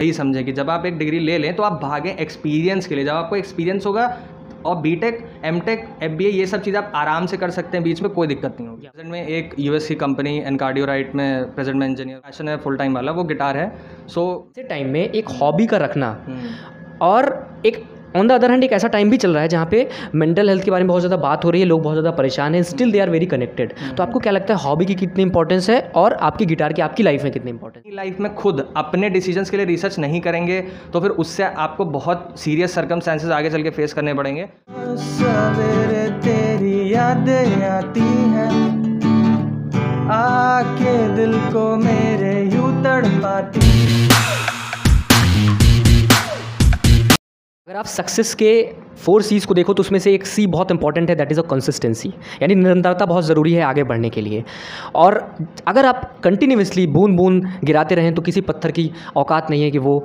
यही समझें कि जब आप एक डिग्री ले लें तो आप भागें एक्सपीरियंस के लिए। जब आपको एक्सपीरियंस होगा और B Tech M Tech F B A ये सब चीज़ आप आराम से कर सकते हैं बीच में कोई दिक्कत नहीं होगी। प्रेजेंट में एक यू एस की कंपनी एनकार्डियो राइट में प्रेजेंट में इंजीनियर फ़ैशन है फुल टाइम वाला वो गिटार है। सो so, टाइम में एक हॉबी का रखना और एक ऑन द अदर हैंड एक ऐसा टाइम भी चल रहा है जहाँ पे मेंटल हेल्थ के बारे में बहुत ज़्यादा बात हो रही है लोग बहुत ज़्यादा परेशान हैं still they are very connected तो आपको क्या लगता है हॉबी की कितनी इंपॉर्टेंस है और आपकी गिटार की आपकी लाइफ में कितनी इंपॉर्टेंस लाइफ में खुद अपने डिसीजंस के लिए रिसर्च नहीं करेंगे तो फिर उससे आपको बहुत सीरियस सर्कमस्टांसेस आगे चल के फेस करने पड़ेंगे। सवेरे तेरी यादें आती हैं आके दिल को मेरे यूँ तड़पाती अगर आप सक्सेस के फोर सीज को देखो तो उसमें से एक सी बहुत इंपॉर्टेंट है दैट इज़ अ कंसिस्टेंसी यानी निरंतरता बहुत ज़रूरी है आगे बढ़ने के लिए. और अगर आप कंटिन्यूसली बूंद बूंद गिराते रहें तो किसी पत्थर की औकात नहीं है कि वो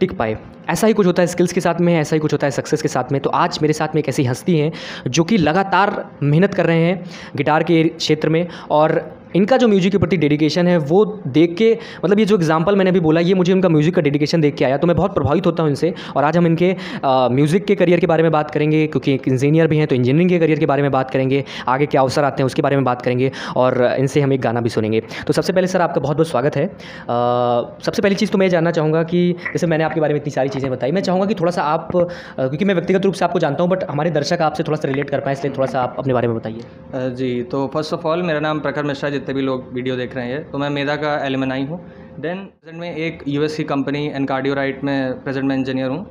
टिक पाए. ऐसा ही कुछ होता है स्किल्स के साथ में, ऐसा ही कुछ होता है सक्सेस के साथ में. तो आज मेरे साथ में एक ऐसी हस्ती हैं, जो कि लगातार मेहनत कर रहे हैं गिटार के क्षेत्र में और इनका जो म्यूज़िक के प्रति डेडिकेशन है, वो देख के मतलब ये जो एग्जांपल मैंने अभी बोला, ये मुझे उनका म्यूज़िक का डेडिकेशन देख के आया तो मैं बहुत प्रभावित होता हूँ इनसे। और आज हम इनके म्यूज़िक के करियर के बारे में बात करेंगे, क्योंकि एक इंजीनियर भी हैं तो इंजीनियरिंग के करियर के बारे में बात करेंगे, आगे क्या अवसर आते हैं उसके बारे में बात करेंगे, और इनसे हम एक गाना भी सुनेंगे। तो सबसे पहले सर, आपका बहुत बहुत स्वागत है। सबसे पहली चीज़ तो मैं जानना चाहूँगा कि, जैसे मैंने आपके बारे में इतनी सारी चीज़ें बताई, मैं चाहूँगा कि थोड़ा सा आप क्योंकि मैं व्यक्तिगत रूप से आपको जानता हूँ, बट हमारे दर्शक आपसे थोड़ा सा रिलेट कर पाएँ, इसलिए थोड़ा सा आप अपने बारे में बताइए। जी तो फ़र्स्ट ऑफ़ ऑल मेरा नाम प्रखर मिश्रा जितने भी लोग वीडियो देख रहे हैं तो मैं मेदा का एलिमनाई हूँ। देन प्रेजेंट में एक यूएस की कंपनी एनकार्डियो राइट में प्रेजेंट में इंजीनियर हूँ।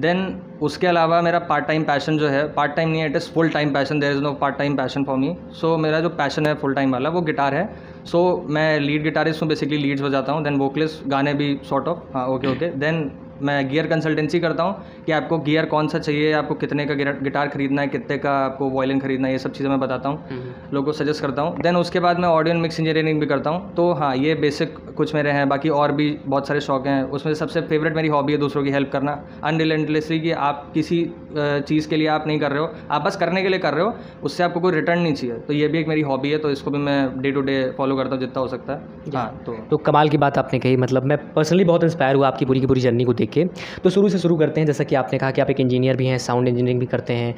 देन उसके अलावा मेरा पार्ट टाइम पैशन जो है पार्ट टाइम नहीं है it is full time passion there is no part time passion for me so मेरा जो पैशन है फुल टाइम वाला वो गिटार है। सो so, मैं लीड गिटारिस्ट हूँ बेसिकली लीड्स बजाता हूँ देन वोकलिस्ट गाने भी सॉर्ट ऑफ़ हाँ ओके ओके देन मैं गियर कंसल्टेंसी करता हूँ कि आपको गियर कौन सा चाहिए आपको कितने का गिटार खरीदना है कितने का आपको वायलिन खरीदना है ये सब चीज़ें मैं बताता हूँ लोगों को सजेस्ट करता हूँ। देन उसके बाद मैं ऑडियो मिक्स इंजीनियरिंग भी करता हूँ। तो हाँ ये बेसिक कुछ मेरे हैं बाकी और भी बहुत सारे शौक हैं। उसमें सबसे फेवरेट मेरी हॉबी है दूसरों की हेल्प करना। अनरिलेंटलेसली कि आप किसी चीज़ के लिए आप नहीं कर रहे हो। आप बस करने के लिए कर रहे हो उससे आपको कोई रिटर्न नहीं चाहिए। तो ये भी एक मेरी हॉबी है तो इसको भी मैं डे टू डे फॉलो करता हूँ जितना हो सकता है। हाँ तो तो कमाल की बात आपने कही। मतलब मैं पर्सनली बहुत इंस्पायर हुआ आपकी पूरी की पूरी जर्नी को देख के। तो शुरू से शुरू करते हैं जैसा कि आपने कहा कि आप एक इंजीनियर भी हैं साउंड इंजीनियरिंग भी करते हैं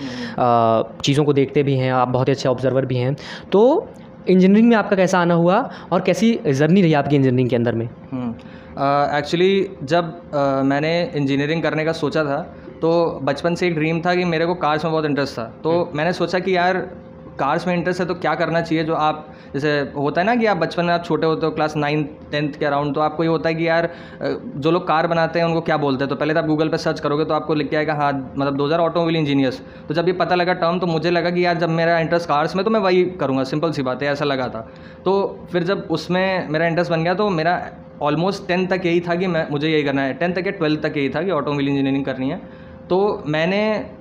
चीज़ों को देखते भी हैं आप बहुत ही अच्छे ऑब्जर्वर भी हैं। तो इंजीनियरिंग में आपका कैसा आना हुआ और कैसी जर्नी रही आपकी इंजीनियरिंग के अंदर में? एक्चुअली uh, जब uh, मैंने इंजीनियरिंग करने का सोचा था तो बचपन से एक ड्रीम था कि मेरे को कार्स में बहुत इंटरेस्ट था। तो मैंने सोचा कि यार कार्स में इंटरेस्ट है तो क्या करना चाहिए जो आप, जैसे होता है ना कि आप बचपन में आप छोटे होते हो क्लास नाइन्थ टेंथ के अराउंड तो आपको ये होता है कि यार जो लोग कार बनाते हैं उनको क्या बोलते हैं? तो पहले तो आप गूगल पर सर्च करोगे तो आपको लिख के आएगा हाँ मतलब दो हज़ार ऑटोमोबाइल इंजीनियर्स तो जब ये पता लगा टर्म तो मुझे लगा कि यार जब मेरा इंटरेस्ट कार्स में तो मैं वही करूँगा सिंपल सी बात है, ऐसा लगा था. तो फिर जब उसमें मेरा इंटरेस्ट बन गया तो मेरा ऑलमोस्ट टेंथ तक यही था कि मैं, मुझे यही करना है. टेंथ तक या ट्वेल्थ तक यही था कि ऑटोमोबाइल इंजीनियरिंग करनी है. तो मैंने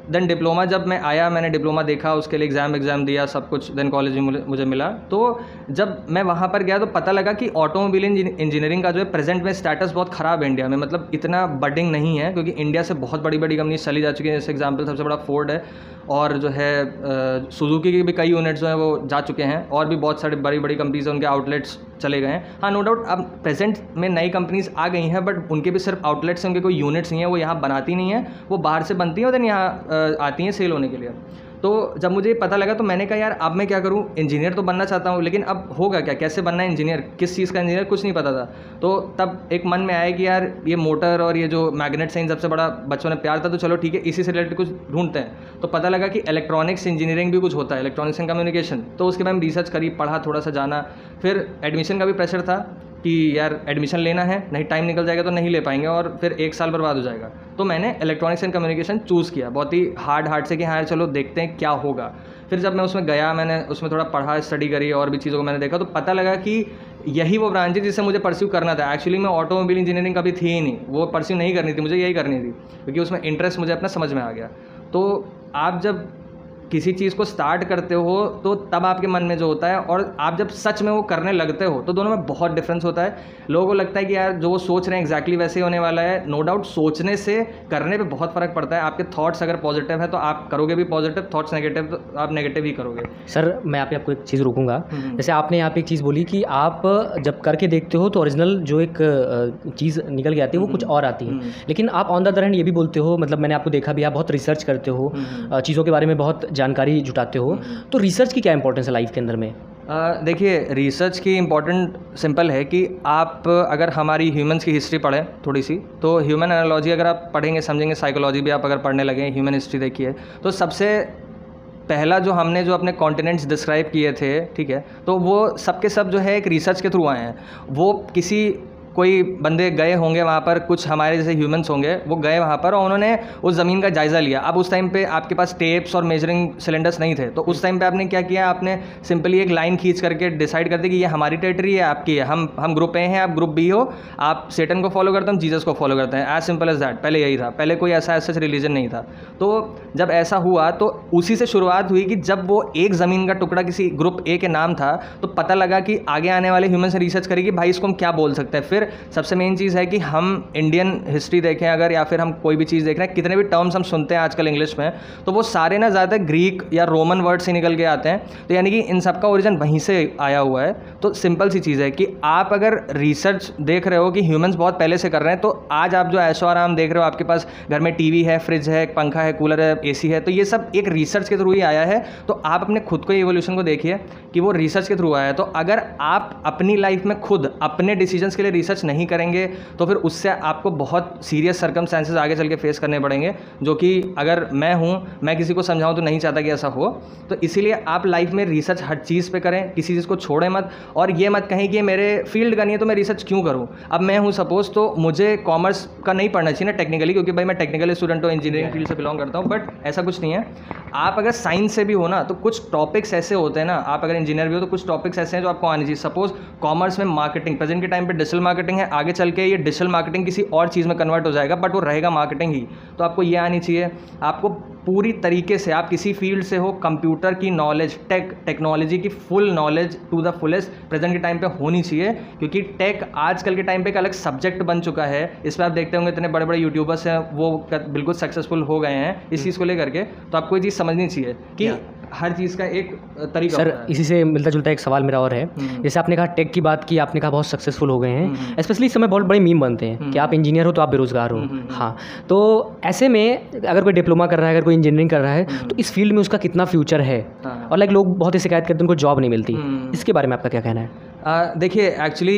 देन डिप्लोमा जब मैं आया, मैंने डिप्लोमा देखा, उसके लिए एग्ज़ाम एग्ज़ाम दिया, सब कुछ देन कॉलेज में मुझे मिला। तो जब मैं वहाँ पर गया तो पता लगा कि ऑटोमोबाइल इंजीनियरिंग का जो है प्रेजेंट में स्टेटस बहुत ख़राब है इंडिया में। मतलब इतना बडिंग नहीं है, क्योंकि इंडिया से बहुत बड़ी बड़ी कंपनी चली जा चुकी है। जैसे एग्ज़ाम्पल सबसे बड़ा फोर्ड है, और जो है सुजुकी के भी कई यूनिट्स जो हैं, वो जा चुके हैं। और भी बहुत सारी बड़ी बड़ी कंपनीज़ उनके आउटलेट्स चले गए हैं। हाँ नो डाउट अब प्रेजेंट में नई कंपनीज़ आ गई हैं बट उनके भी सिर्फ़ आउटलेट्स हैं, उनके कोई यूनिट्स नहीं है, वो यहाँ बनाती नहीं है, वो बाहर से बनती हैं, और देन यहाँ आती हैं सेल होने के लिए। तो जब मुझे पता लगा तो मैंने कहा, यार, अब मैं क्या करूँ? इंजीनियर तो बनना चाहता हूँ, लेकिन अब होगा क्या? कैसे बनना है इंजीनियर? किस चीज़ का इंजीनियर? कुछ नहीं पता था। तो तब एक मन में आया कि, यार, ये मोटर और ये जो मैग्नेट साइंस सबसे बड़ा बच्चों ने प्यार था तो चलो ठीक है, इसी से रिलेटेड कुछ ढूंढते हैं। तो पता लगा कि इलेक्ट्रॉनिक्स इंजीनियरिंग भी कुछ होता है, इलेक्ट्रॉनिक्स एंड कम्युनिकेशन। तो उसके बाद रिसर्च करी, पढ़ा, थोड़ा सा जाना। फिर एडमिशन का भी प्रेशर था। कि यार एडमिशन लेना है, नहीं टाइम निकल जाएगा तो नहीं ले पाएँगे और फिर एक साल बर्बाद हो जाएगा। तो मैंने इलेक्ट्रॉनिक्स एंड कम्युनिकेशन चूज़ किया। बहुत ही हार्ड हार्ड से कि हाँ चलो देखते हैं क्या होगा। फिर जब मैं उसमें गया, मैंने उसमें थोड़ा पढ़ा स्टडी करी और भी चीज़ों को मैंने देखा तो पता लगा कि यही वो ब्रांच है जिसे मुझे परस्यू करना था। एक्चुअली मैं ऑटोमोबाइल इंजीनियरिंग कभी थी ही नहीं। वो परस्यू नहीं करनी थी, मुझे यही करनी थी, क्योंकि उसमें इंटरेस्ट मुझे अपना समझ में आ गया। तो आप जब किसी चीज़ को स्टार्ट करते हो तो तब आपके मन में जो होता है और आप जब सच में वो करने लगते हो तो दोनों में बहुत डिफरेंस होता है। लोगों को लगता है कि यार जो वो सोच रहे हैं एग्जैक्टली वैसे ही होने वाला है। नो डाउट सोचने से करने पे बहुत फ़र्क पड़ता है। आपके थॉट्स अगर पॉजिटिव है तो आप करोगे भी पॉजिटिव थॉट्स नेगेटिव तो आप नेगेटिव ही करोगे। सर मैं यहाँ पे आपको एक चीज़ रोकूँगा। हम्म। जैसे आपने यहाँ पे एक चीज़ बोली कि आप जब करके देखते हो तो ओरिजिनल जो एक चीज़ निकल के आती है वो कुछ और आती है। हम्म। लेकिन आप ऑन द अदर हैंड ये भी बोलते हो मतलब मैंने आपको देखा भी आप बहुत रिसर्च करते हो। हम्म। चीज़ों के बारे में बहुत जानकारी जुटाते हो तो रिसर्च की क्या इंपॉर्टेंस है लाइफ के अंदर में? देखिए रिसर्च की इंपॉर्टेंट सिंपल है कि आप, अगर हमारी ह्यूमंस की हिस्ट्री पढ़ें थोड़ी सी तो ह्यूमन एनालॉजी अगर आप पढ़ेंगे, समझेंगे साइकोलॉजी भी आप अगर पढ़ने लगे ह्यूमन हिस्ट्री देखिए तो सबसे पहला जो हमने जो अपने कॉन्टिनेंट्स डिस्क्राइब किए थे, ठीक है तो वो सब के सब जो है एक रिसर्च के थ्रू आए हैं। वो किसी कोई बंदे गए होंगे वहाँ पर, कुछ हमारे जैसे ह्यूमंस होंगे, वो गए वहाँ पर और उन्होंने उस ज़मीन का जायज़ा लिया। अब उस टाइम पे आपके पास टेप्स और मेजरिंग सिलेंडर्स नहीं थे। तो उस टाइम पे आपने क्या किया? आपने सिंपली एक लाइन खींच करके डिसाइड कर दी कि ये हमारी टेरिटरी है, आपकी है। हम हम ग्रुप ए हैं, आप ग्रुप बी हो। आप सेटन को फॉलो करते हैं जीसस को फॉलो करते हैं। एज सिंपल एज दैट पहले यही था। पहले कोई ऐसा ऐसा रिलीजन नहीं था। तो जब ऐसा हुआ तो उसी से शुरुआत हुई कि जब वो एक ज़मीन का टुकड़ा किसी ग्रुप ए के नाम था तो पता लगा कि आगे आने वाले ह्यूमन से रिसर्च करेगी भाई इसको हम क्या बोल सकते हैं। फिर सबसे मेन चीज़ है कि हम इंडियन हिस्ट्री देखें अगर या फिर हम कोई भी चीज़ देख रहे हैं, कितने भी टर्म्स हम सुनते हैं आजकल इंग्लिश में तो वो सारे ना ज़्यादा ग्रीक या रोमन वर्ड से निकल के आते हैं। तो यानी कि इन सब का ओरिजिन वहीं से आया हुआ है। तो सिंपल सी चीज़ है कि आप अगर रिसर्च देख रहे हो कि ह्यूमंस बहुत पहले से कर रहे हैं तो आज आप जो ऐशो आराम देख रहे हो, आपके पास घर में टीवी है फ्रिज है, पंखा है कूलर है एसी है तो ये सब एक रिसर्च के थ्रू ही आया है। तो आप अपने खुद को इवोल्यूशन को देखिए कि वो रिसर्च के थ्रू आया है। तो अगर आप अपनी लाइफ में खुद अपने डिसीजंस के लिए रिसर्च नहीं करेंगे तो फिर उससे आपको बहुत सीरियस सर्कमस्टांसेस आगे चल के फेस करने पड़ेंगे, जो कि अगर मैं हूँ, मैं किसी को समझाऊँ तो नहीं चाहता कि ऐसा हो। तो इसीलिए आप लाइफ में रिसर्च हर चीज़ पर करें, किसी चीज़ को छोड़ें मत, और ये मत कहें कि मेरे फ़ील्ड का नहीं है तो मैं रिसर्च क्यों करूँ? अब मैं हूँ सपोज़ तो मुझे कॉमर्स का नहीं पढ़ना चाहिए ना टेक्निकली क्योंकि भाई मैं टेक्निकल स्टूडेंट हूँ इंजीनियरिंग फ़ील्ड से बिलोंग करता हूँ बट ऐसा कुछ नहीं है। आप अगर साइंस से भी हो ना तो कुछ टॉपिक्स ऐसे होते हैं ना, आप अगर इंजीनियर भी हो तो कुछ टॉपिक्स ऐसे हैं जो आपको आने चाहिए। सपोज़ कॉमर्स में मार्केटिंग प्रेजेंट के टाइम पे डिजिटल मार्केटिंग है आगे चल के ये डिजिटल मार्केटिंग किसी और चीज़ में कन्वर्ट हो जाएगा बट वो रहेगा मार्केटिंग ही। तो आपको ये आनी चाहिए। आपको पूरी तरीके से आप किसी फ़ील्ड से हो कंप्यूटर की नॉलेज टेक टेक्नोलॉजी की full knowledge to the fullest present के टाइम पे होनी चाहिए क्योंकि टेक आजकल के टाइम पे एक अलग सब्जेक्ट बन चुका है। इस पर आप देखते होंगे इतने बड़े बड़े यूट्यूबर्स हैं वो बिल्कुल सक्सेसफुल हो गए हैं इस चीज़ को लेकर के। तो आपको ये चीज़ समझनी चाहिए कि हर चीज़ का एक तरीका सर है। इसी से मिलता जुलता एक सवाल मेरा और है। हम्म। जैसे आपने कहा टेक की बात की आपने कहा बहुत सक्सेसफुल हो गए हम्म, हैं स्पेशली इस समय बहुत बड़े मीम बनते हैं कि आप इंजीनियर हो तो आप बेरोजगार हो। हम्म, हम्म, हाँ तो ऐसे में अगर कोई डिप्लोमा कर रहा है अगर कोई इंजीनियरिंग कर रहा है तो इस फ़ील्ड में उसका कितना फ्यूचर है? हाँ। और लाइक लोग बहुत ही शिकायत करते हैं उनको जॉब नहीं मिलती। हम्म। इसके बारे में आपका क्या कहना है? देखिए एक्चुअली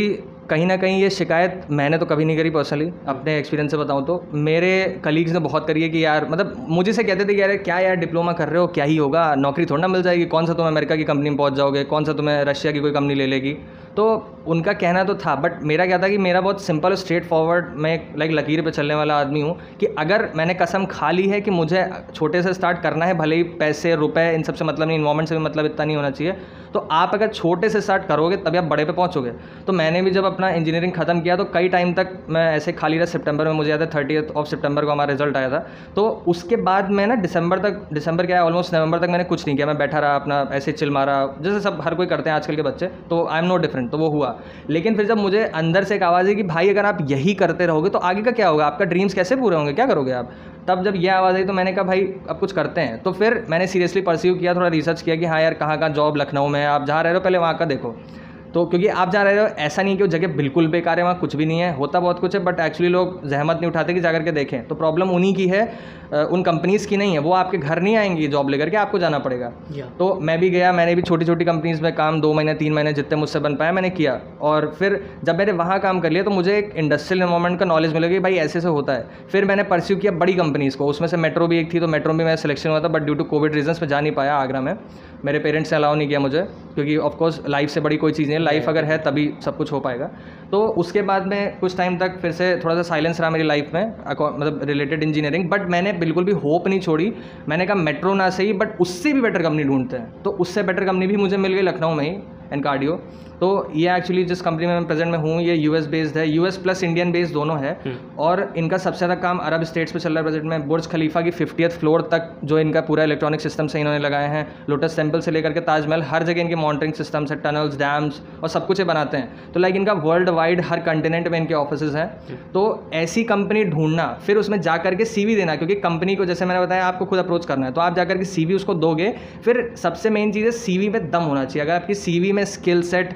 कहीं ना कहीं ये शिकायत मैंने तो कभी नहीं करी पर्सनली अपने एक्सपीरियंस से बताऊँ तो। मेरे कलीग्स ने बहुत करी है कि यार मतलब मुझे से कहते थे कि यार, क्या यार डिप्लोमा कर रहे हो? क्या ही होगा? नौकरी थोड़ा ना मिल जाएगी। कौन सा तुम अमेरिका की कंपनी में पहुँच जाओगे? कौन सा तुम्हें रशिया की कोई कंपनी ले लेगी? तो उनका कहना तो था बट मेरा क्या था कि मेरा बहुत सिंपल स्ट्रेट फॉरवर्ड मैं लाइक लकीर पे चलने वाला आदमी हूँ कि अगर मैंने कसम खा ली है कि मुझे छोटे से स्टार्ट करना है, भले ही पैसे, रुपए, इन सबसे मतलब नहीं इन्वायरमेंट से भी मतलब इतना नहीं होना चाहिए तो आप अगर छोटे से स्टार्ट करोगे, तभी आप बड़े पे पहुँचोगे। तो मैंने भी जब अपना इंजीनियरिंग खत्म किया तो कई टाइम तक मैं ऐसे खाली रहा। सितंबर में मुझे याद है थर्टी ऑफ़ सितंबर को हमारा रिज़ल्ट आया था। तो उसके बाद मैं ना दिसंबर तक, दिसंबर क्या है ऑलमोस्ट नवंबर तक मैंने कुछ नहीं किया। मैं बैठा रहा, अपना ऐसे चिल मारा, जैसे सब, हर कोई करते हैं आजकल के बच्चे तो आई एम नो डिफरेंट तो वो हुआ। लेकिन फिर जब मुझे अंदर से एक आवाज़ है कि भाई, अगर आप यही करते रहोगे तो आगे का क्या होगा? आपका ड्रीम्स कैसे पूरे होंगे? क्या करोगे आप? तब जब यह आवाज़ आई तो मैंने कहा, भाई, अब कुछ करते हैं। तो फिर मैंने सीरियसली परस्यू किया, थोड़ा रिसर्च किया कि हाँ यार कहाँ कहाँ जॉब लखनऊ में आप जहाँ रह रहे हो, पहले वहाँ का देखो। तो क्योंकि आप जहाँ रह हो ऐसा नहीं है कि वो जगह बिल्कुल बेकार है वहाँ कुछ भी नहीं है होता बहुत कुछ है बट एक्चुअली लोग जहमत नहीं उठाते कि जाकर के देखें। तो प्रॉब्लम उन्हीं की है उन कंपनीज़ की नहीं है वो आपके घर नहीं आएँगी जॉब लेकर के आपको जाना पड़ेगा। तो मैं भी गया मैंने भी छोटी छोटी कंपनीज़ में काम दो महीने तीन महीने जितने मुझसे बन पाया मैंने किया। और फिर जब मैंने वहाँ काम कर लिया तो मुझे एक इंडस्ट्रियल इन्वायरमेंट का नॉलेज मिला कि भाई ऐसे से होता है। फिर मैंने परस्यू किया बड़ी कंपनीज़ को उसमें से मेट्रो भी एक थी तो मेट्रो में मेरा सिलेक्शन हुआ था but due to COVID reasons में जा नहीं पाया आगरा में। मेरे पेरेंट्स ने अलाउ नहीं किया मुझे क्योंकि ऑफकोर्स लाइफ से बड़ी कोई चीज़ नहीं है लाइफ अगर है, तभी सब कुछ हो पाएगा। तो उसके बाद में कुछ टाइम तक फिर से थोड़ा सा साइलेंस रहा मेरी लाइफ में मतलब रिलेटेड इंजीनियरिंग बट मैंने बिल्कुल भी होप नहीं छोड़ी। मैंने कहा मेट्रो ना सही बट उससे भी बेटर कंपनी ढूंढते हैं। तो उससे बेटर कंपनी भी मुझे मिल गई लखनऊ में ही एंड कार्डियो तो ये एक्चुअली जिस कंपनी में मैं प्रेजेंट में हूँ ये यूएस बेस्ड है यूएस प्लस इंडियन बेस्ड दोनों है। और इनका सबसे ज़्यादा काम अरब स्टेट्स पे चल रहा है प्रेजेंट में। बुर्ज खलीफा की फिफ्टियथ फ्लोर तक जो इनका पूरा इलेक्ट्रॉनिक सिस्टम से इन्होंने लगाए हैं लोटस टेंपल से लेकर के ताजमहल हर जगह इनके मॉनिटरिंग सिस्टम्स है टनल्स डैम्स और सब कुछ बनाते हैं। तो लाइक इनका वर्ल्ड वाइड हर कंटिनेंट में इनके ऑफ़िस हैं। तो ऐसी कंपनी ढूंढना फिर उसमें जा करके सीवी देना क्योंकि कंपनी को जैसे मैंने बताया आपको खुद अप्रोच करना है। तो आप जा करके सीवी उसको दोगे फिर सबसे मेन चीज़ है सीवी में दम होना चाहिए। अगर आपकी सीवी में स्किल सेट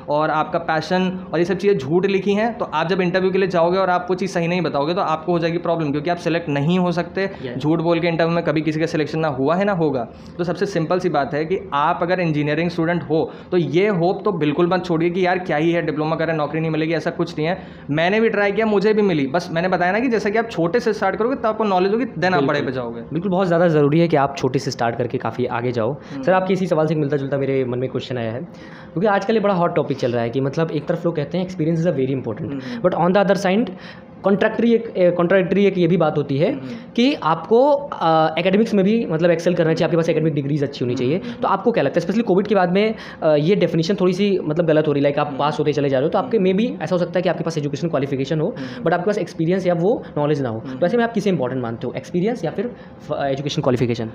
और आपका पैशन और ये सब चीज़ें झूठ लिखी हैं तो आप जब इंटरव्यू के लिए जाओगे और आप वो चीज़ सही नहीं बताओगे तो आपको हो जाएगी प्रॉब्लम क्योंकि आप सेलेक्ट नहीं हो सकते। झूठ बोल के इंटरव्यू में कभी किसी का सिलेक्शन ना हुआ है ना होगा। तो सबसे सिंपल सी बात है कि आप अगर इंजीनियरिंग स्टूडेंट हो तो ये होप तो बिल्कुल मत छोड़िए कि यार क्या ही है डिप्लोमा करें नौकरी नहीं मिलेगी ऐसा कुछ नहीं है। मैंने भी ट्राई किया मुझे भी मिली। बस मैंने बताया ना कि जैसे कि आप छोटे से स्टार्ट करोगे तो आपको नॉलेज होगी देन आप बड़े पे जाओगे। बिल्कुल बहुत ज़्यादा ज़रूरी है कि आप छोटे से स्टार्ट करके काफ़ी आगे जाओ। हम्म। सर आपके इसी सवाल से मिलता जुलता मेरे मन में क्वेश्चन आया है क्योंकि आजकल ये बड़ा हॉट टॉपिक चल रहा है कि मतलब एक तरफ़ लोग कहते हैं experience is a very important but on the other side contradictory एक कॉन्ट्रैक्टरी एक ये भी बात होती है हम्म। कि आपको एकेडमिक्स में भी मतलब एक्सेल करना चाहिए आपके पास एकेडमिक डिग्रीज अच्छी होनी चाहिए हम्म। तो आपको क्या लगता है? स्पेशली कोविड के बाद में uh, ये डेफिनेशन थोड़ी सी मतलब गलत हो रही है लाइक आप पास होते चले जा रहे हो तो आपके मे भी ऐसा हो सकता है कि आपके पास एजुकेशन क्वालिफिकेशन हो बट आपके पास एक्सपीरियंस या वो नॉलेज ना हो। तो ऐसे में आप किसे इंपॉर्टेंट मानते हो? एक्सपीरियंस या फिर एजुकेशन क्वालिफिकेशन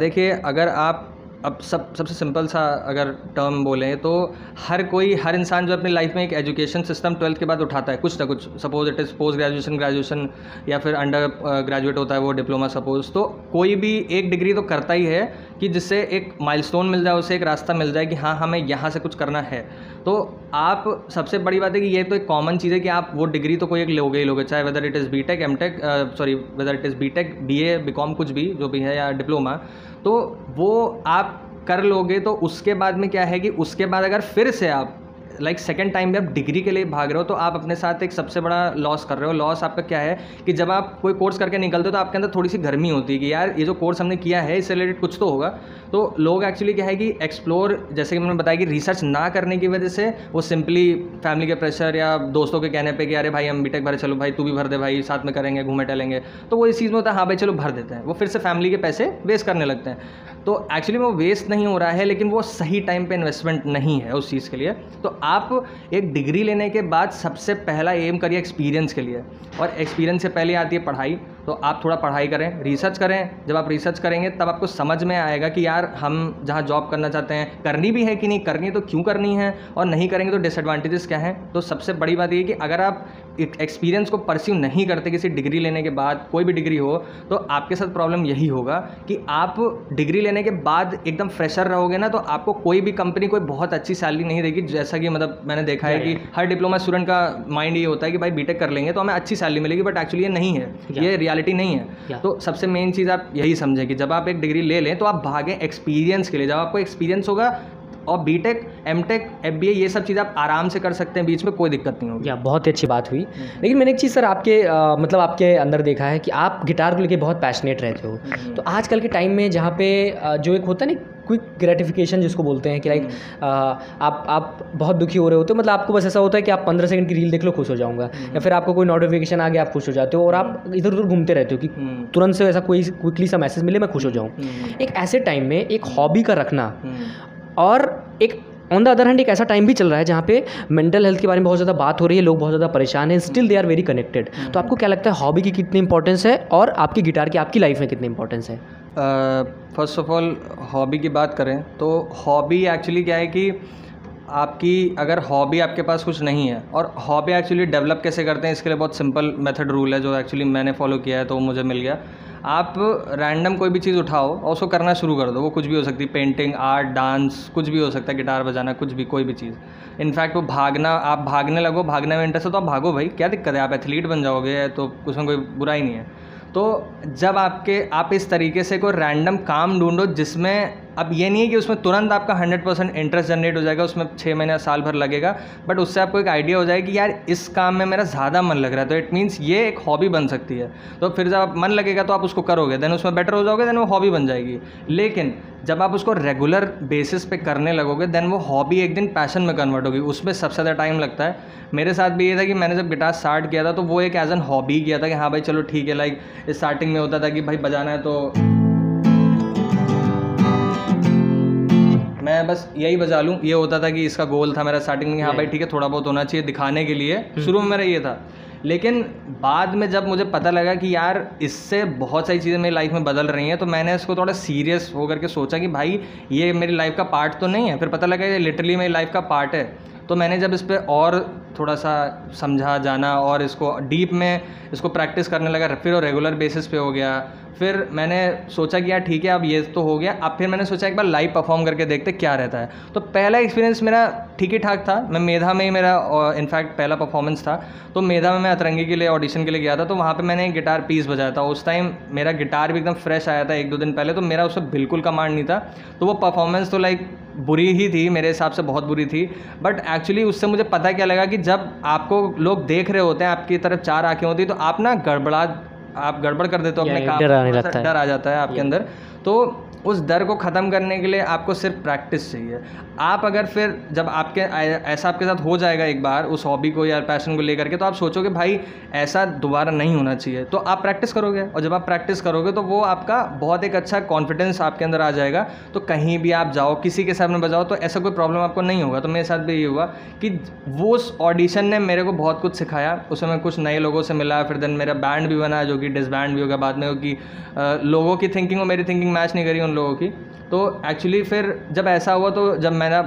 देखिए अगर आप अब सब, सबसे सिंपल सा अगर टर्म बोलें तो हर कोई, हर इंसान जो अपनी लाइफ में एक एजुकेशन सिस्टम ट्वेल्थ के बाद उठाता है, कुछ ना कुछ। Suppose it is post graduation graduation या फिर अंडर ग्रेजुएट होता है वो डिप्लोमा सपोज़ तो कोई भी एक डिग्री तो करता ही है कि जिससे एक माइलस्टोन मिल जाए उसे एक रास्ता मिल जाए कि हाँ हमें यहाँ से कुछ करना है। तो आप, सबसे बड़ी बात है कि ये तो एक कॉमन चीज़ है कि आप वो डिग्री तो कोई एक लोगे ही लोगे, चाहे whether it is B Tech M Tech sorry whether it is B Tech B A B Com कुछ भी, जो भी है, या डिप्लोमा तो वो आप कर लोगे तो उसके बाद में क्या है कि उसके बाद अगर फिर से आप लाइक सेकेंड टाइम भी आप डिग्री के लिए भाग रहे हो तो आप अपने साथ एक सबसे बड़ा लॉस कर रहे हो। लॉस आपका क्या है कि जब आप कोई कोर्स करके निकलते हो तो आपके अंदर थोड़ी सी गर्मी होती है कि यार, ये जो कोर्स हमने किया है, इससे रिलेटेड कुछ तो होगा। तो लोग एक्चुअली क्या है कि एक्सप्लोर जैसे कि मैंने बताया कि रिसर्च ना करने की वजह से वो सिंपली फैमिली के प्रेशर या दोस्तों के कहने पर कि, अरे भाई, हम बीटेक भरे, चलो भाई, तू भी भर दे भाई, साथ में करेंगे, घूमे टहलेंगे तो वो इस चीज़ में होता है हाँ भाई, चलो भर देते हैं। वो फिर से फैमिली के पैसे वेस्ट करने लगते हैं। तो एक्चुअली वो वेस्ट नहीं हो रहा है, लेकिन वो सही टाइम पे इन्वेस्टमेंट नहीं है उस चीज़ के लिए। तो आप एक डिग्री लेने के बाद सबसे पहला एम करिए एक्सपीरियंस के लिए। और एक्सपीरियंस से पहले आती है पढ़ाई। तो आप थोड़ा पढ़ाई करें रिसर्च करें। जब आप रिसर्च करेंगे, तब आपको समझ में आएगा कि यार, हम जहाँ जॉब करना चाहते हैं, करनी भी है कि नहीं, करनी है तो क्यों करनी है? और नहीं करेंगे तो डिसएडवांटेजेस क्या हैं? तो सबसे बड़ी बात ये कि अगर आप एक्सपीरियंस को परस्यू नहीं करते किसी डिग्री लेने के बाद, कोई भी डिग्री हो तो आपके साथ प्रॉब्लम यही होगा कि आप डिग्री लेने के बाद एकदम फ्रेशर रहोगे ना तो आपको कोई भी कंपनी कोई बहुत अच्छी सैलरी नहीं देगी, जैसा कि मतलब मैंने देखा है कि हर डिप्लोमा स्टूडेंट का माइंड ये होता है कि भाई बीटेक कर लेंगे तो हमें अच्छी सैलरी मिलेगी बट एक्चुअली ये नहीं है। ये। रियलिटी नहीं है। तो सबसे मेन चीज़ आप यही समझें कि जब आप एक डिग्री ले लें तो आप भागें एक्सपीरियंस के लिए। जब आपको एक्सपीरियंस होगा और B Tech M Tech F B A ये सब चीज़ आप आराम से कर सकते हैं बीच में कोई दिक्कत नहीं होगी। या बहुत ही अच्छी बात हुई। लेकिन मैंने एक चीज़ सर आपके अ, मतलब आपके अंदर देखा है कि आप गिटार को लेके बहुत पैशनेट रहते हो। तो आजकल के टाइम में जहाँ पे जो एक होता है ना क्विक ग्रेटिफिकेशन जिसको बोलते हैं कि लाइक आप आप बहुत दुखी हो रहे होते हो मतलब आपको बस ऐसा होता है कि आप पंद्रह सेकंड की रील देख लो खुश हो जाऊँगा। या फिर आपको कोई नोटिफिकेशन आ गया आप खुश हो जाते हो और आप इधर उधर घूमते रहते हो कि हम्म। तुरंत से ऐसा कोई क्विकली सा मैसेज मिले मैं खुश हो जाऊँ। एक ऐसे टाइम में एक हॉबी का रखना और एक ऑन द अदर हैंड एक ऐसा टाइम भी चल रहा है जहाँ पे मेंटल हेल्थ के बारे में बहुत ज़्यादा बात हो रही है लोग बहुत ज़्यादा परेशान हैं still they are very connected तो आपको क्या लगता है हॉबी की कितनी इंपॉर्टेंस है और आपकी गिटार की आपकी लाइफ में कितनी इंपॉर्टेंस है? फ़र्स्ट ऑफ़ ऑल हॉबी की बात करें तो हॉबी एक्चुअली क्या है कि आपकी, अगर हॉबी आपके पास कुछ नहीं है, और हॉबी एक्चुअली डेवलप कैसे करते हैं, इसके लिए बहुत सिंपल मेथड रूल है, जो एक्चुअली मैंने फॉलो किया है तो मुझे मिल गया। आप रैंडम कोई भी चीज़ उठाओ, और उसको करना शुरू कर दो, वो कुछ भी हो सकती है पेंटिंग आर्ट डांस कुछ भी हो सकता है गिटार बजाना, कुछ भी, कोई भी चीज़। इनफैक्ट वो भागना, आप भागने लगो, भागने में इंटरेस्ट है तो आप भागो भाई, क्या दिक्कत है, आप एथलीट बन जाओगे तो उसमें कोई बुराई नहीं है। तो जब आपके आप इस तरीके से कोई रैंडम काम ढूंढो जिसमें अब ये नहीं है कि उसमें तुरंत आपका हंड्रेड परसेंट इंटरेस्ट जनरेट हो जाएगा, उसमें छः महीने साल भर लगेगा बट उससे आपको एक आइडिया हो जाएगा कि यार इस काम में मेरा ज़्यादा मन लग रहा है। तो इट मीन्स ये एक हॉबी बन सकती है। तो फिर जब आप मन लगेगा तो आप उसको करोगे देन उसमें बेटर हो जाओगे देन वो हॉबी बन जाएगी। लेकिन जब आप उसको रेगुलर बेसिस पे करने लगोगे देन वो हॉबी एक दिन पैशन में कन्वर्ट होगी। उसमें सबसे ज़्यादा टाइम लगता है। मेरे साथ भी ये था कि मैंने जब गिटार स्टार्ट किया था तो वो एक एज एन हॉबी किया था कि हाँ भाई चलो ठीक है लाइक स्टार्टिंग में होता था कि भाई बजाना है तो मैं बस यही बजा लूँ। ये होता था कि इसका गोल था मेरा स्टार्टिंग में हाँ भाई ठीक है थोड़ा बहुत होना चाहिए दिखाने के लिए। शुरू में मेरा ये था। लेकिन बाद में जब मुझे पता लगा कि यार इससे बहुत सारी चीज़ें मेरी लाइफ में बदल रही हैं तो मैंने इसको थोड़ा सीरियस होकर के सोचा कि भाई ये मेरी लाइफ का पार्ट तो नहीं है। फिर पता लगा ये लिटरली मेरी लाइफ का पार्ट है। तो मैंने जब इस पर और थोड़ा सा समझा जाना और इसको डीप में इसको प्रैक्टिस करने लगा। फिर वो रेगुलर बेसिस पे हो गया। फिर मैंने सोचा कि यार ठीक है, अब ये तो हो गया। अब फिर मैंने सोचा एक बार लाइव परफॉर्म करके देखते क्या रहता है। तो पहला एक्सपीरियंस मेरा ठीक ही ठाक था। मैं मेधा में ही मेरा इनफैक्ट पहला परफॉर्मेंस था। तो मेधा में मैं अतरंगी के लिए ऑडिशन के लिए गया था। तो वहाँ पर मैंने एक गिटार पीस बजाया था। उस टाइम मेरा गिटार भी एकदम फ्रेश आया था एक दो दिन पहले। तो मेरा उसमें बिल्कुल कमांड नहीं था। तो वो परफॉर्मेंस तो लाइक बुरी ही थी। मेरे हिसाब से बहुत बुरी थी। बट एक्चुअली उससे मुझे पता क्या लगा कि जब आपको लोग देख रहे होते हैं, आपकी तरफ़ चार आँखें होती तो आप ना गड़बड़ा आप गड़बड़ कर देते हो अपने काम डर आने लगता है। डर आ जाता है आपके अंदर तो उस डर को ख़त्म करने के लिए आपको सिर्फ़ प्रैक्टिस चाहिए। आप अगर फिर जब आपके ऐसा आपके साथ हो जाएगा एक बार उस हॉबी को या पैशन को लेकर के तो आप सोचोगे, भाई, ऐसा दोबारा नहीं होना चाहिए। तो आप प्रैक्टिस करोगे और जब आप प्रैक्टिस करोगे तो वो आपका बहुत एक अच्छा कॉन्फिडेंस आपके अंदर आ जाएगा। तो कहीं भी आप जाओ, किसी के सामने बजाओ तो ऐसा कोई प्रॉब्लम आपको नहीं होगा। तो मेरे साथ भी ये हुआ कि वो उस ऑडिशन ने मेरे को बहुत कुछ सिखाया। उसमें मैं कुछ नए लोगों से मिला, फिर देन मेरा बैंड भी बना, जो कि डिसबैंड भी हो गया बाद में क्योंकि लोगों की थिंकिंग और मेरी थिंकिंग मैच नहीं करी उन लोगों की। तो एक्चुअली फिर जब ऐसा हुआ तो जब मेरा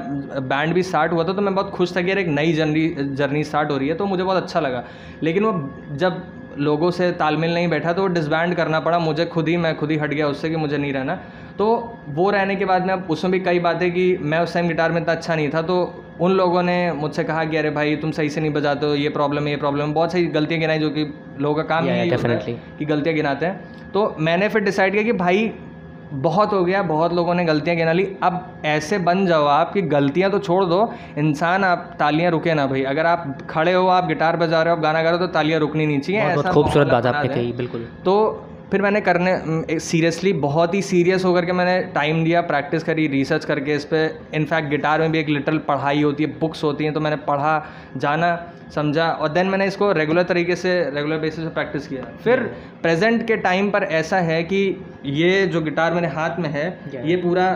बैंड भी स्टार्ट हुआ था तो मैं बहुत खुश था कि यार एक नई जर्नी जर्नी स्टार्ट हो रही है तो मुझे बहुत अच्छा लगा। लेकिन वो जब लोगों से तालमेल नहीं बैठा तो वो डिसबैंड करना पड़ा मुझे खुद ही मैं खुद ही हट गया उससे कि मुझे नहीं रहना। तो वो रहने के बाद में अब उसमें भी कई बातें कि मैं उस टाइम गिटार में इतना अच्छा नहीं था तो उन लोगों ने मुझसे कहा कि अरे भाई तुम सही से नहीं बजाते हो ये प्रॉब्लम है ये प्रॉब्लम बहुत सारी गलतियाँ गिनाई जो कि लोगों का काम Yeah, ही yeah, है. कि गलतियाँ गिनाते हैं। तो मैंने फिर डिसाइड किया कि भाई बहुत हो गया बहुत लोगों ने गलतियाँ गिना ली। अब ऐसे बन जाओ आप कि गलतियाँ तो छोड़ दो इंसान आप तालियाँ रुके ना भाई। अगर आप खड़े हो आप गिटार बजा रहे हो आप गाना गा रहे हो तो तालियाँ रुकनी नहीं चाहिए बहुत ऐसा खूबसूरत बात आपने कही बिल्कुल। तो फिर मैंने करने सीरियसली बहुत ही सीरियस होकर के मैंने टाइम दिया प्रैक्टिस करी रिसर्च करके इस पर इनफैक्ट गिटार में भी एक लिटल पढ़ाई होती है बुक्स होती हैं तो मैंने पढ़ा जाना। समझा और देन मैंने इसको रेगुलर तरीके से रेगुलर बेसिस पे प्रैक्टिस किया। फिर प्रेजेंट के टाइम पर ऐसा है कि ये जो गिटार मेरे हाथ में है ये पूरा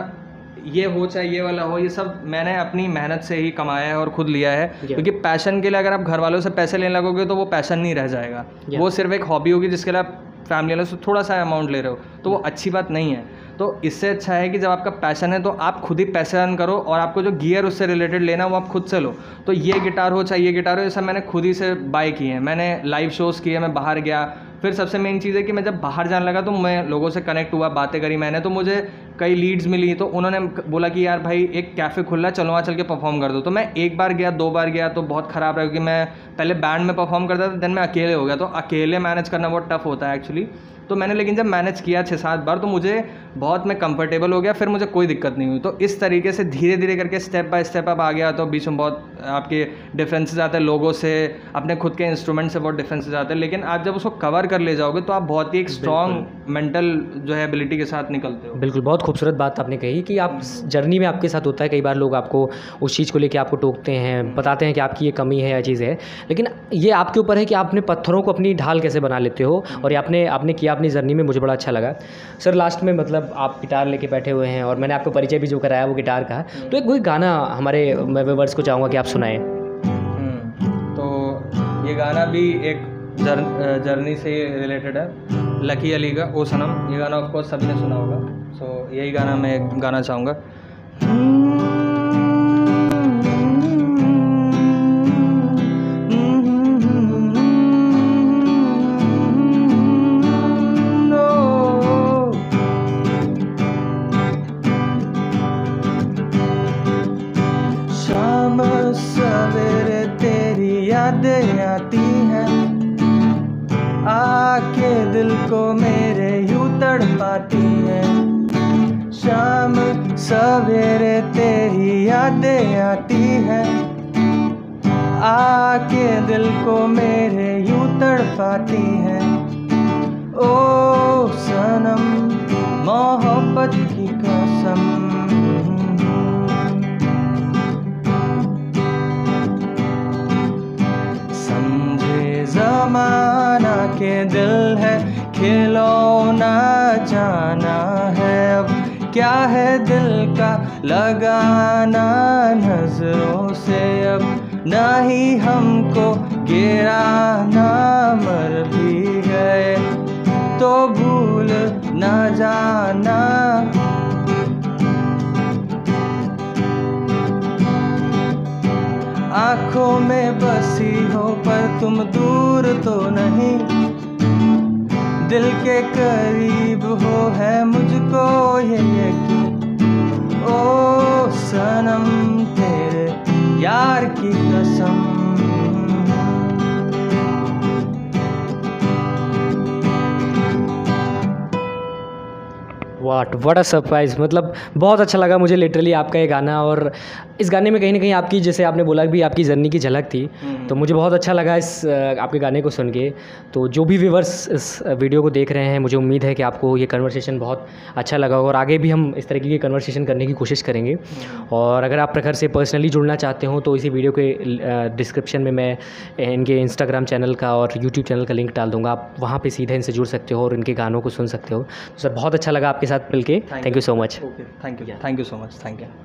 ये हो चाहे ये वाला हो ये सब मैंने अपनी मेहनत से ही कमाया है और खुद लिया है। क्योंकि पैशन के लिए अगर आप घर वालों से पैसे लेने लगोगे तो वो पैशन नहीं रह जाएगा। वो सिर्फ़ एक हॉबी होगी जिसके लिए आप फैमिली वालों से थोड़ा सा अमाउंट ले रहे हो तो वो अच्छी बात नहीं है। तो इससे अच्छा है कि जब आपका पैशन है तो आप खुद ही पैसे अर्न करो और आपको जो गियर उससे रिलेटेड लेना वो आप खुद से लो। तो ये गिटार हो चाहे ये गिटार हो ये सब मैंने खुद ही से बाय किए हैं। मैंने लाइव शोज़ किए मैं बाहर गया। फिर सबसे मेन चीज़ है कि मैं जब बाहर जाने लगा तो मैं लोगों से कनेक्ट हुआ बातें करी मैंने। तो मुझे कई लीड्स मिली तो उन्होंने बोला कि यार भाई एक कैफ़े खुला है, चलो वहाँ चल के परफॉर्म कर दो। तो मैं एक बार गया दो बार गया तो बहुत ख़राब रहा क्योंकि मैं पहले बैंड में परफॉर्म करता था देन मैं अकेले हो गया। तो अकेले मैनेज करना बहुत टफ होता है एक्चुअली तो मैंने लेकिन जब मैनेज किया छः सात बार तो मुझे बहुत मैं कंफर्टेबल हो गया फिर मुझे कोई दिक्कत नहीं हुई। तो इस तरीके से धीरे धीरे करके स्टेप बाय स्टेप अब आ गया। तो बीच में बहुत आपके डिफरेंसेस आते हैं लोगों से अपने खुद के इंस्ट्रूमेंट से बहुत डिफरेंसेस आते हैं। लेकिन आप जब उसको कवर कर ले जाओगे तो आप बहुत ही एक स्ट्रॉन्ग मेंटल जो है एबिलिटी के साथ निकलते हो। बिल्कुल बहुत खूबसूरत बात आपने कही कि आप जर्नी में आपके साथ होता है। कई बार लोग आपको उस चीज़ को लेके आपको टोकते हैं बताते हैं कि आपकी ये कमी है या चीज़ है। लेकिन ये आपके ऊपर है कि आप अपने पत्थरों को अपनी ढाल कैसे बना लेते हो? और ये आपने आपने किया अपनी जर्नी में मुझे बड़ा अच्छा लगा। सर लास्ट में मतलब आप गिटार लेके बैठे हुए हैं और मैंने आपको परिचय भी जो कराया वो गिटार का। तो एक कोई गाना हमारे मैं व्यूवर्स को चाहूँगा कि आप सुनाएँ। हम्म, तो ये गाना भी एक जर, जर्नी से रिलेटेड है। लकी अली का ओ सनम ये गाना ऑफकोर्स सभी ने सुना होगा। सो यही गाना मैं गाना चाहूँगा। यादें आती हैं। आके दिल को मेरे यूँ तड़पाती हैं। शाम सवेरे तेरी यादें आती हैं। आके दिल को मेरे यूँ तड़पाती हैं। ओ सनम, मोहब्बत की कसम। जमाना के दिल है, खिलौना जाना है। अब क्या है दिल का लगाना नज़रों से? अब ना ही हमको गिराना मर भी गए तो भूल ना जाना। आँखों में बसी हो, पर तुम दूर तो नहीं। दिल के करीब हो है मुझको ये यकीन। ओ सनम, तेरे यार की कसम। वाट वट अ सरप्राइज़ मतलब बहुत अच्छा लगा मुझे लिटरली आपका ये गाना और इस गाने में कहीं ना कहीं आपकी जैसे आपने बोला भी आपकी जर्नी की झलक थी तो मुझे बहुत अच्छा लगा इस आपके गाने को सुन के। तो जो भी व्यूवर्स इस वीडियो को देख रहे हैं मुझे उम्मीद है कि आपको ये कन्वर्सेशन बहुत अच्छा लगा होगा और आगे भी हम इस तरीके की कन्वर्सेशन करने की कोशिश करेंगे। और अगर आप प्रखर से पर्सनली जुड़ना चाहते हो तो इसी वीडियो के डिस्क्रिप्शन में मैं इनके इंस्टाग्राम चैनल का और यूट्यूब चैनल का लिंक डाल दूँगा। आप वहाँ पर सीधे इनसे जुड़ सकते हो और इनके गानों को सुन सकते हो। तो सर बहुत अच्छा लगा आपके साथ मिलके। Thank you so much okay thank you thank you so much thank you